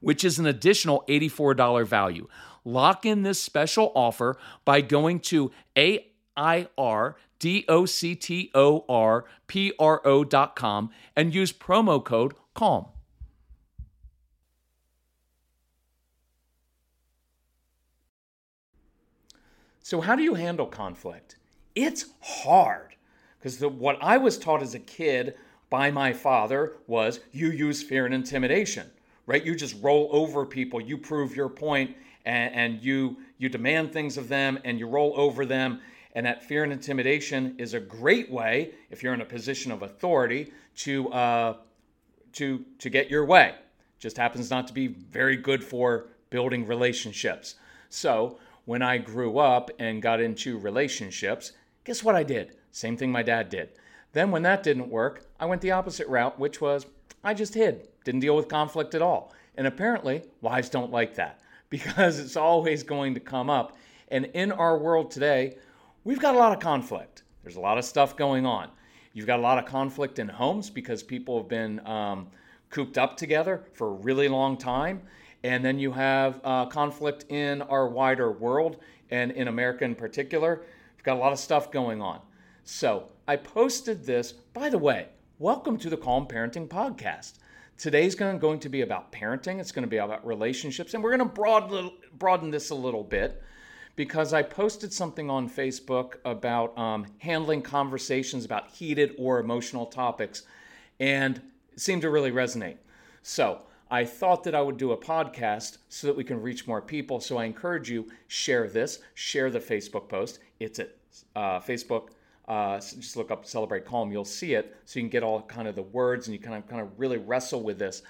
which is an additional $84 value. Lock in this special offer by going to AIRDOCTORPRO.com and use promo code CALM. So, how do you handle conflict? It's hard because what I was taught as a kid by my father was you use fear and intimidation, right? You just roll over people, you prove your point, and, and you you demand things of them, and you roll over them. And that fear and intimidation is a great way, if you're in a position of authority, to uh, to to get your way. Just happens not to be very good for building relationships. So when I grew up and got into relationships, guess what I did? Same thing my dad did. Then, when that didn't work, I went the opposite route, which was I just hid, didn't deal with conflict at all. And apparently, wives don't like that because it's always going to come up. And in our world today, we've got a lot of conflict. There's a lot of stuff going on. You've got a lot of conflict in homes because people have been um, cooped up together for a really long time. And then you have uh, conflict in our wider world and in America in particular. We've got a lot of stuff going on. So I posted this. By the way, welcome to the Calm Parenting Podcast. Today's going, to be about parenting. It's going to be about relationships, and we're going to broaden, broaden this a little bit because I posted something on Facebook about um, handling conversations about heated or emotional topics, and it seemed to really resonate. So I thought that I would do a podcast so that we can reach more people. So I encourage you share this, share the Facebook post. It's at uh, Facebook. Uh, just look up "Celebrate Calm." You'll see it, so you can get all kind of the words, and you kind of kind of really wrestle with this.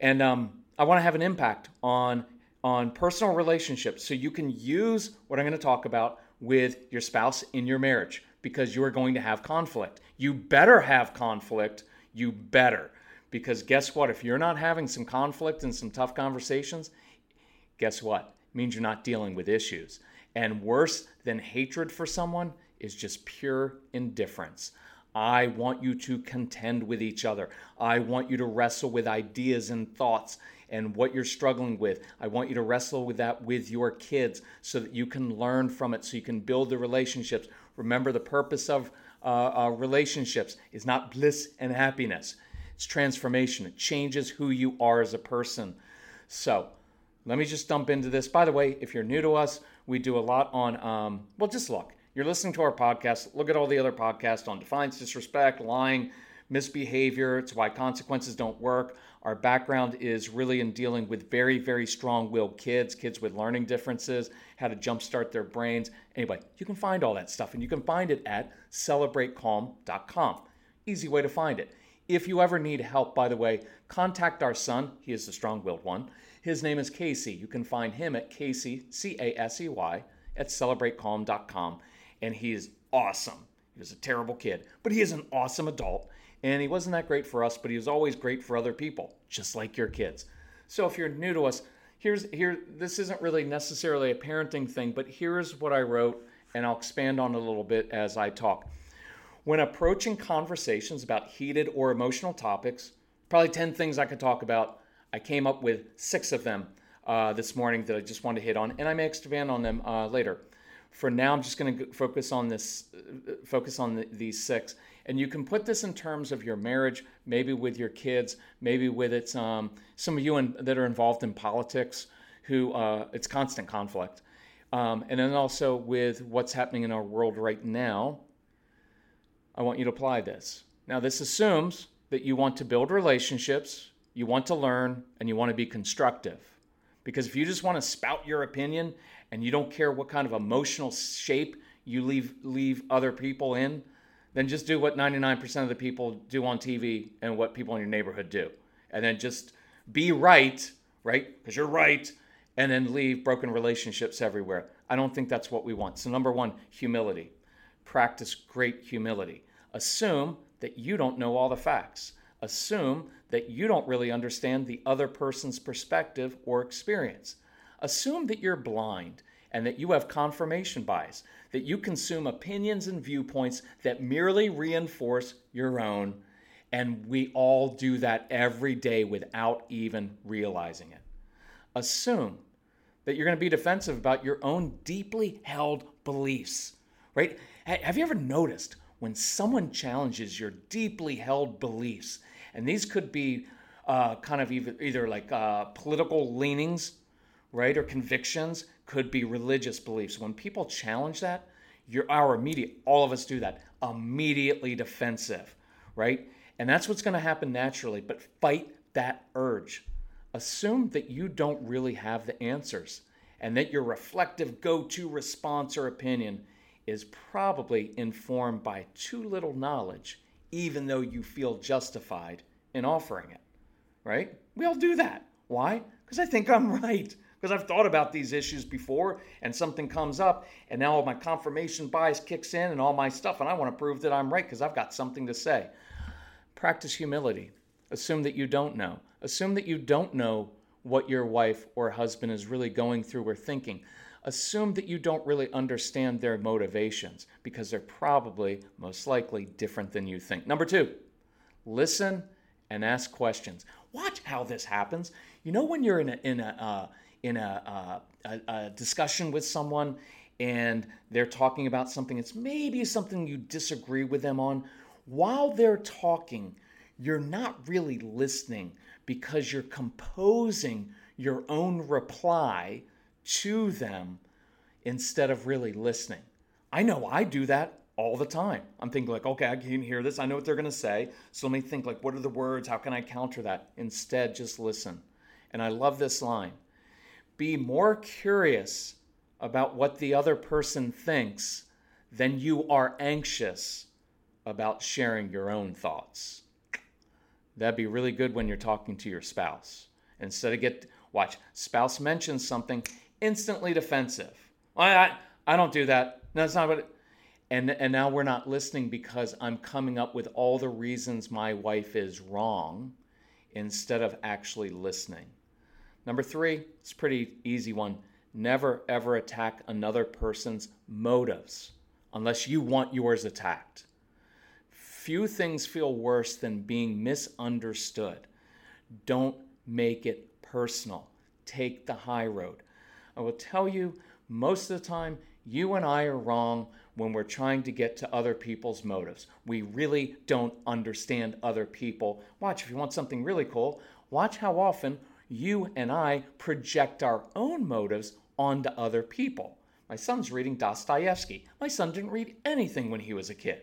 And um, I want to have an impact on on personal relationships, so you can use what I'm going to talk about with your spouse in your marriage, because you are going to have conflict. You better have conflict. You better because guess what? If you're not having some conflict and some tough conversations, guess what? It means you're not dealing with issues. And worse than hatred for someone is just pure indifference. I want you to contend with each other. I want you to wrestle with ideas and thoughts and what you're struggling with. I want you to wrestle with that with your kids so that you can learn from it, so you can build the relationships. Remember, the purpose of uh, uh, relationships is not bliss and happiness. It's transformation. It changes who you are as a person. So let me just dump into this. By the way, if you're new to us, we do a lot on, um, well, just look. You're listening to our podcast. Look at all the other podcasts on defiance, disrespect, lying, misbehavior. It's why consequences don't work. Our background is really in dealing with very, very strong willed kids, kids with learning differences, how to jumpstart their brains. Anyway, you can find all that stuff and you can find it at celebratecalm.com. Easy way to find it. If you ever need help, by the way, contact our son. He is the strong willed one. His name is Casey. You can find him at Casey, C A S E Y, at celebratecalm.com. And he is awesome. He was a terrible kid, but he is an awesome adult. And he wasn't that great for us, but he was always great for other people, just like your kids. So if you're new to us, here's here this isn't really necessarily a parenting thing, but here's what I wrote, and I'll expand on a little bit as I talk. When approaching conversations about heated or emotional topics, probably 10 things I could talk about. I came up with six of them uh, this morning that I just want to hit on, and I may expand on them uh, later. For now, I'm just going to focus on this, focus on the, these six, and you can put this in terms of your marriage, maybe with your kids, maybe with its um, some of you in, that are involved in politics, who uh, it's constant conflict, Um, and then also with what's happening in our world right now, I want you to apply this. Now, this assumes that you want to build relationships, you want to learn, and you want to be constructive. Because if you just want to spout your opinion and you don't care what kind of emotional shape you leave leave other people in, then just do what 99% of the people do on TV and what people in your neighborhood do. And then just be right, right? Because you're right, and then leave broken relationships everywhere. I don't think that's what we want. So, number one, humility. Practice great humility. Assume that you don't know all the facts. Assume that you don't really understand the other person's perspective or experience. Assume that you're blind and that you have confirmation bias, that you consume opinions and viewpoints that merely reinforce your own. And we all do that every day without even realizing it. Assume that you're going to be defensive about your own deeply held beliefs, right? Have you ever noticed when someone challenges your deeply held beliefs, and these could be uh, kind of either, either like uh, political leanings, right, or convictions, could be religious beliefs. When people challenge that, you're our immediate, all of us do that, immediately defensive, right? And that's what's going to happen naturally, but fight that urge. Assume that you don't really have the answers and that your reflective go to response or opinion is probably informed by too little knowledge, even though you feel justified in offering it, right? We all do that. Why? Because I think I'm right. Because I've thought about these issues before and something comes up, and now all my confirmation bias kicks in and all my stuff, and I want to prove that I'm right because I've got something to say. Practice humility. Assume that you don't know. Assume that you don't know what your wife or husband is really going through or thinking assume that you don't really understand their motivations because they're probably most likely different than you think. Number two, listen and ask questions. Watch how this happens. You know when you're in a in a uh, in a, uh, a, a discussion with someone and they're talking about something it's maybe something you disagree with them on while they're talking you're not really listening because you're composing your own reply to them instead of really listening. I know I do that all the time. I'm thinking like, okay, I can hear this. I know what they're going to say. So let me think like, what are the words? How can I counter that? Instead, just listen. And I love this line. Be more curious about what the other person thinks than you are anxious about sharing your own thoughts. That'd be really good when you're talking to your spouse. Instead of get watch, spouse mentions something, instantly defensive. I, I, I don't do that. That's not what. It, and and now we're not listening because I'm coming up with all the reasons my wife is wrong, instead of actually listening. Number three, it's a pretty easy one. Never ever attack another person's motives unless you want yours attacked. Few things feel worse than being misunderstood. Don't make it personal. Take the high road. I will tell you, most of the time, you and I are wrong when we're trying to get to other people's motives. We really don't understand other people. Watch, if you want something really cool, watch how often you and I project our own motives onto other people. My son's reading Dostoevsky. My son didn't read anything when he was a kid.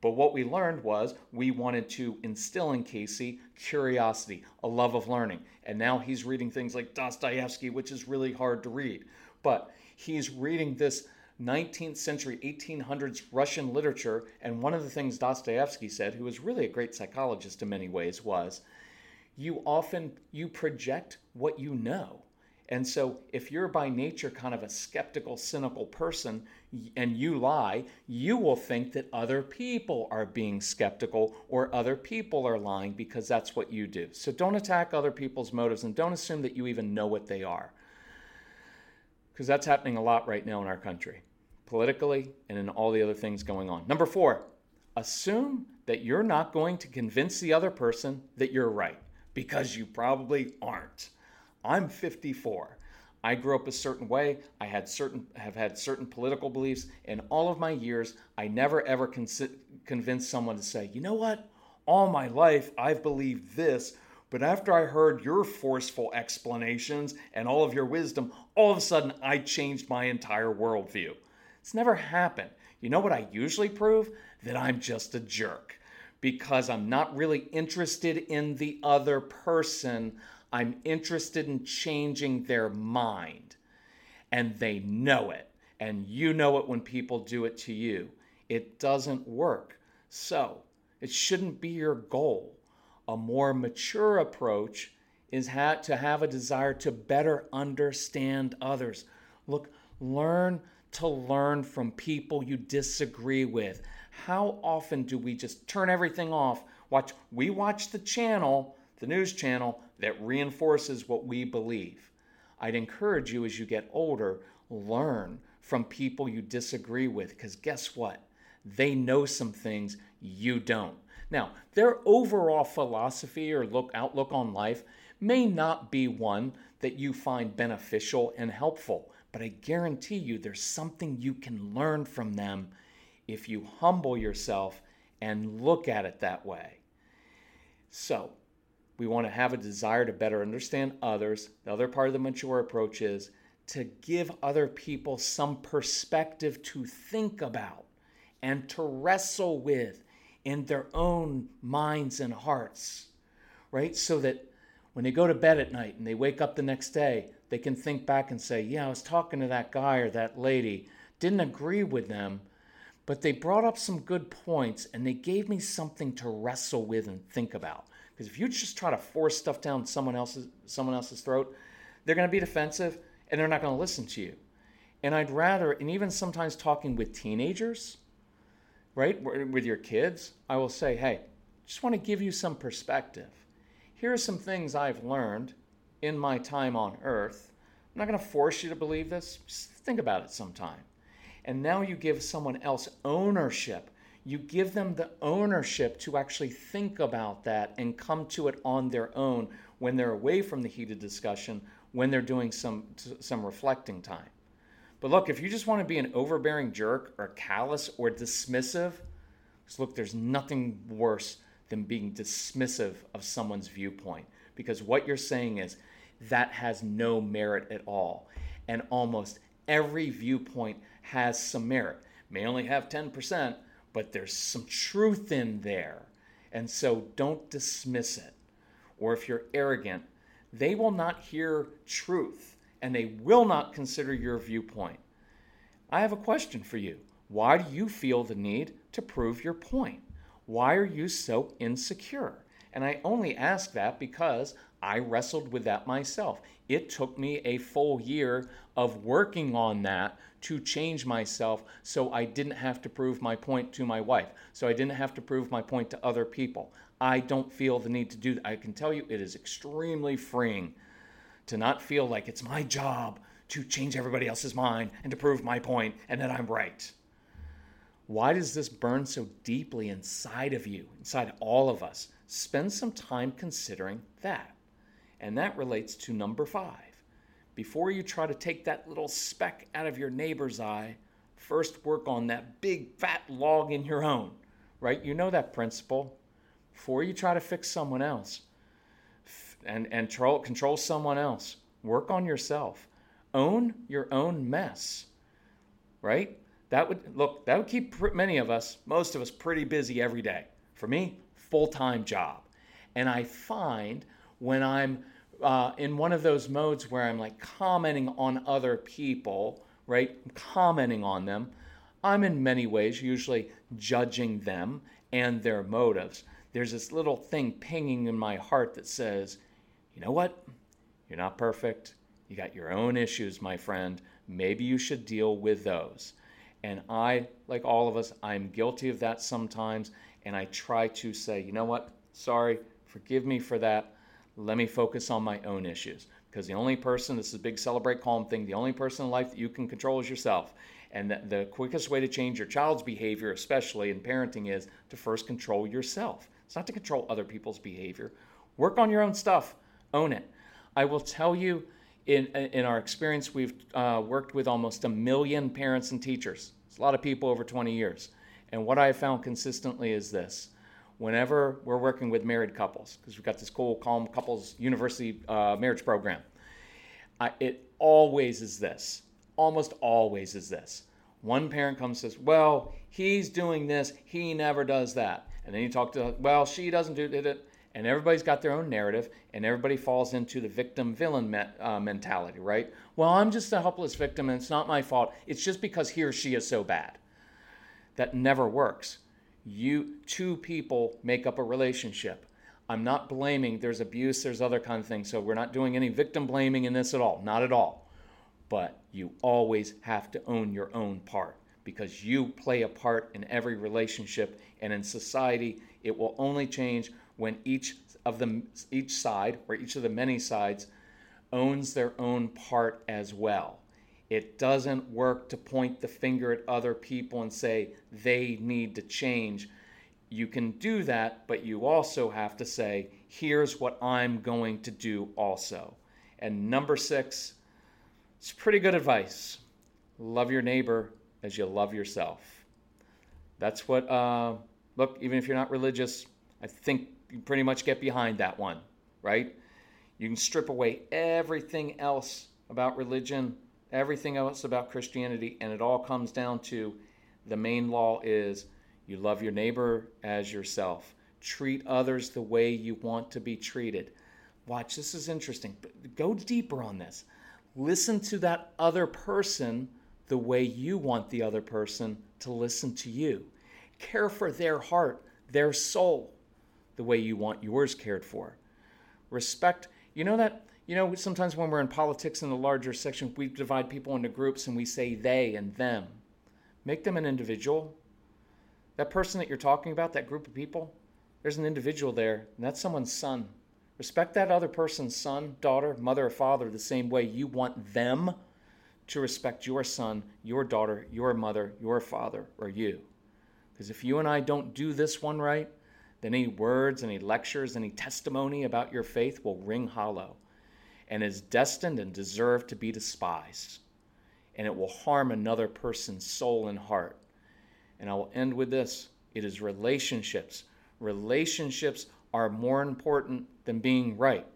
But what we learned was we wanted to instill in Casey curiosity, a love of learning. And now he's reading things like Dostoevsky, which is really hard to read. But he's reading this 19th century, 1800s Russian literature. And one of the things Dostoevsky said, who was really a great psychologist in many ways, was you often you project what you know. And so, if you're by nature kind of a skeptical, cynical person and you lie, you will think that other people are being skeptical or other people are lying because that's what you do. So, don't attack other people's motives and don't assume that you even know what they are. Because that's happening a lot right now in our country, politically and in all the other things going on. Number four, assume that you're not going to convince the other person that you're right because you probably aren't. I'm 54. I grew up a certain way. I had certain have had certain political beliefs. In all of my years, I never ever con- convinced someone to say, "You know what? All my life I've believed this, But after I heard your forceful explanations and all of your wisdom, all of a sudden I changed my entire worldview. It's never happened. You know what I usually prove? That I'm just a jerk because I'm not really interested in the other person. I'm interested in changing their mind. And they know it. And you know it when people do it to you. It doesn't work. So, it shouldn't be your goal. A more mature approach is ha- to have a desire to better understand others. Look, learn to learn from people you disagree with. How often do we just turn everything off? Watch, we watch the channel, the news channel that reinforces what we believe. I'd encourage you as you get older, learn from people you disagree with because guess what? They know some things you don't. Now, their overall philosophy or look outlook on life may not be one that you find beneficial and helpful, but I guarantee you there's something you can learn from them if you humble yourself and look at it that way. So, we want to have a desire to better understand others. The other part of the mature approach is to give other people some perspective to think about and to wrestle with in their own minds and hearts, right? So that when they go to bed at night and they wake up the next day, they can think back and say, Yeah, I was talking to that guy or that lady, didn't agree with them, but they brought up some good points and they gave me something to wrestle with and think about. Because if you just try to force stuff down someone else's someone else's throat, they're going to be defensive and they're not going to listen to you. And I'd rather, and even sometimes talking with teenagers, right, with your kids, I will say, hey, just want to give you some perspective. Here are some things I've learned in my time on earth. I'm not going to force you to believe this. Just think about it sometime. And now you give someone else ownership. You give them the ownership to actually think about that and come to it on their own when they're away from the heated discussion, when they're doing some some reflecting time. But look, if you just want to be an overbearing jerk or callous or dismissive, because look, there's nothing worse than being dismissive of someone's viewpoint. Because what you're saying is that has no merit at all. And almost every viewpoint has some merit. May only have 10%, but there's some truth in there. And so don't dismiss it. Or if you're arrogant, they will not hear truth and they will not consider your viewpoint. I have a question for you. Why do you feel the need to prove your point? Why are you so insecure? And I only ask that because I wrestled with that myself. It took me a full year of working on that to change myself so I didn't have to prove my point to my wife, so I didn't have to prove my point to other people. I don't feel the need to do that. I can tell you it is extremely freeing to not feel like it's my job to change everybody else's mind and to prove my point and that I'm right. Why does this burn so deeply inside of you, inside all of us? Spend some time considering that. And that relates to number five. Before you try to take that little speck out of your neighbor's eye, first work on that big fat log in your own, right? You know that principle. Before you try to fix someone else, and, and control, control someone else. Work on yourself. Own your own mess. Right? That would look, that would keep many of us, most of us, pretty busy every day. For me, full time job. And I find when I'm uh, in one of those modes where I'm like commenting on other people, right? Commenting on them, I'm in many ways usually judging them and their motives. There's this little thing pinging in my heart that says, you know what? You're not perfect. You got your own issues, my friend. Maybe you should deal with those. And I, like all of us, I'm guilty of that sometimes. And I try to say, you know what? Sorry, forgive me for that. Let me focus on my own issues. Because the only person, this is a big celebrate calm thing, the only person in life that you can control is yourself. And the, the quickest way to change your child's behavior, especially in parenting, is to first control yourself. It's not to control other people's behavior. Work on your own stuff own it. I will tell you, in, in our experience, we've uh, worked with almost a million parents and teachers. It's a lot of people over 20 years. And what I have found consistently is this whenever we're working with married couples, because we've got this cool Calm Couples University uh, marriage program, I, it always is this, almost always is this. One parent comes and says, Well, he's doing this, he never does that. And then you talk to, Well, she doesn't do it. And everybody's got their own narrative, and everybody falls into the victim villain me- uh, mentality, right? Well, I'm just a helpless victim, and it's not my fault. It's just because he or she is so bad. That never works. You two people make up a relationship. I'm not blaming. There's abuse. There's other kind of things. So we're not doing any victim blaming in this at all. Not at all. But you always have to own your own part because you play a part in every relationship and in society. It will only change when each of them, each side or each of the many sides owns their own part as well. It doesn't work to point the finger at other people and say they need to change. You can do that, but you also have to say, here's what I'm going to do also. And number six, it's pretty good advice. Love your neighbor as you love yourself. That's what, uh, look, even if you're not religious, I think you pretty much get behind that one, right? You can strip away everything else about religion, everything else about Christianity, and it all comes down to the main law is you love your neighbor as yourself. Treat others the way you want to be treated. Watch, this is interesting. Go deeper on this. Listen to that other person the way you want the other person to listen to you. Care for their heart, their soul the way you want yours cared for. Respect, you know that, you know, sometimes when we're in politics in the larger section, we divide people into groups and we say they and them. Make them an individual. That person that you're talking about, that group of people, there's an individual there, and that's someone's son. Respect that other person's son, daughter, mother, or father the same way you want them to respect your son, your daughter, your mother, your father, or you. Because if you and I don't do this one right, then any words, any lectures, any testimony about your faith will ring hollow and is destined and deserved to be despised. And it will harm another person's soul and heart. And I will end with this it is relationships. Relationships are more important than being right.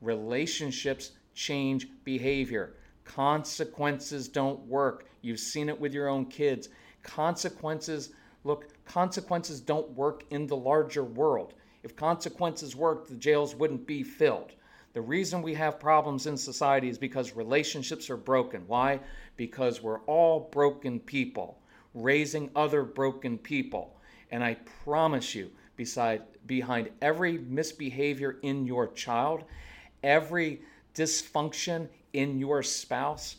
Relationships change behavior. Consequences don't work. You've seen it with your own kids. Consequences Look, consequences don't work in the larger world. If consequences worked, the jails wouldn't be filled. The reason we have problems in society is because relationships are broken. Why? Because we're all broken people, raising other broken people. And I promise you, beside, behind every misbehavior in your child, every dysfunction in your spouse,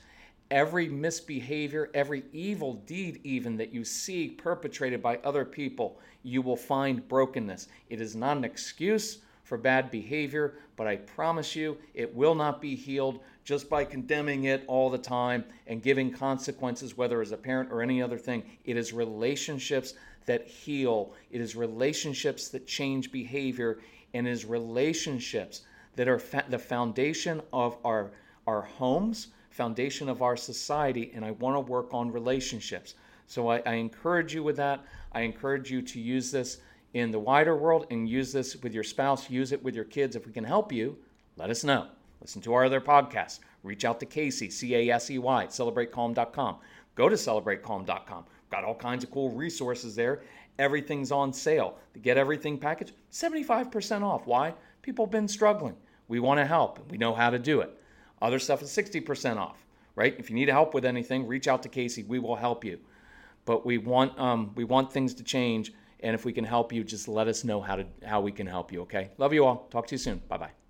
every misbehavior, every evil deed, even that you see perpetrated by other people, you will find brokenness. It is not an excuse for bad behavior, but I promise you it will not be healed just by condemning it all the time and giving consequences, whether as a parent or any other thing. It is relationships that heal, it is relationships that change behavior, and it is relationships that are fa- the foundation of our, our homes foundation of our society, and I want to work on relationships. So I, I, encourage you with that. I encourage you to use this in the wider world and use this with your spouse, use it with your kids. If we can help you, let us know. Listen to our other podcasts. Reach out to Casey, C A S E Y, celebratecalm.com. Go to celebratecalm.com. Got all kinds of cool resources there. Everything's on sale. To get everything packaged, 75% off. Why? People have been struggling. We want to help, we know how to do it. Other stuff is 60% off, right? If you need help with anything, reach out to Casey. We will help you. But we want um, we want things to change, and if we can help you, just let us know how to how we can help you. Okay? Love you all. Talk to you soon. Bye bye.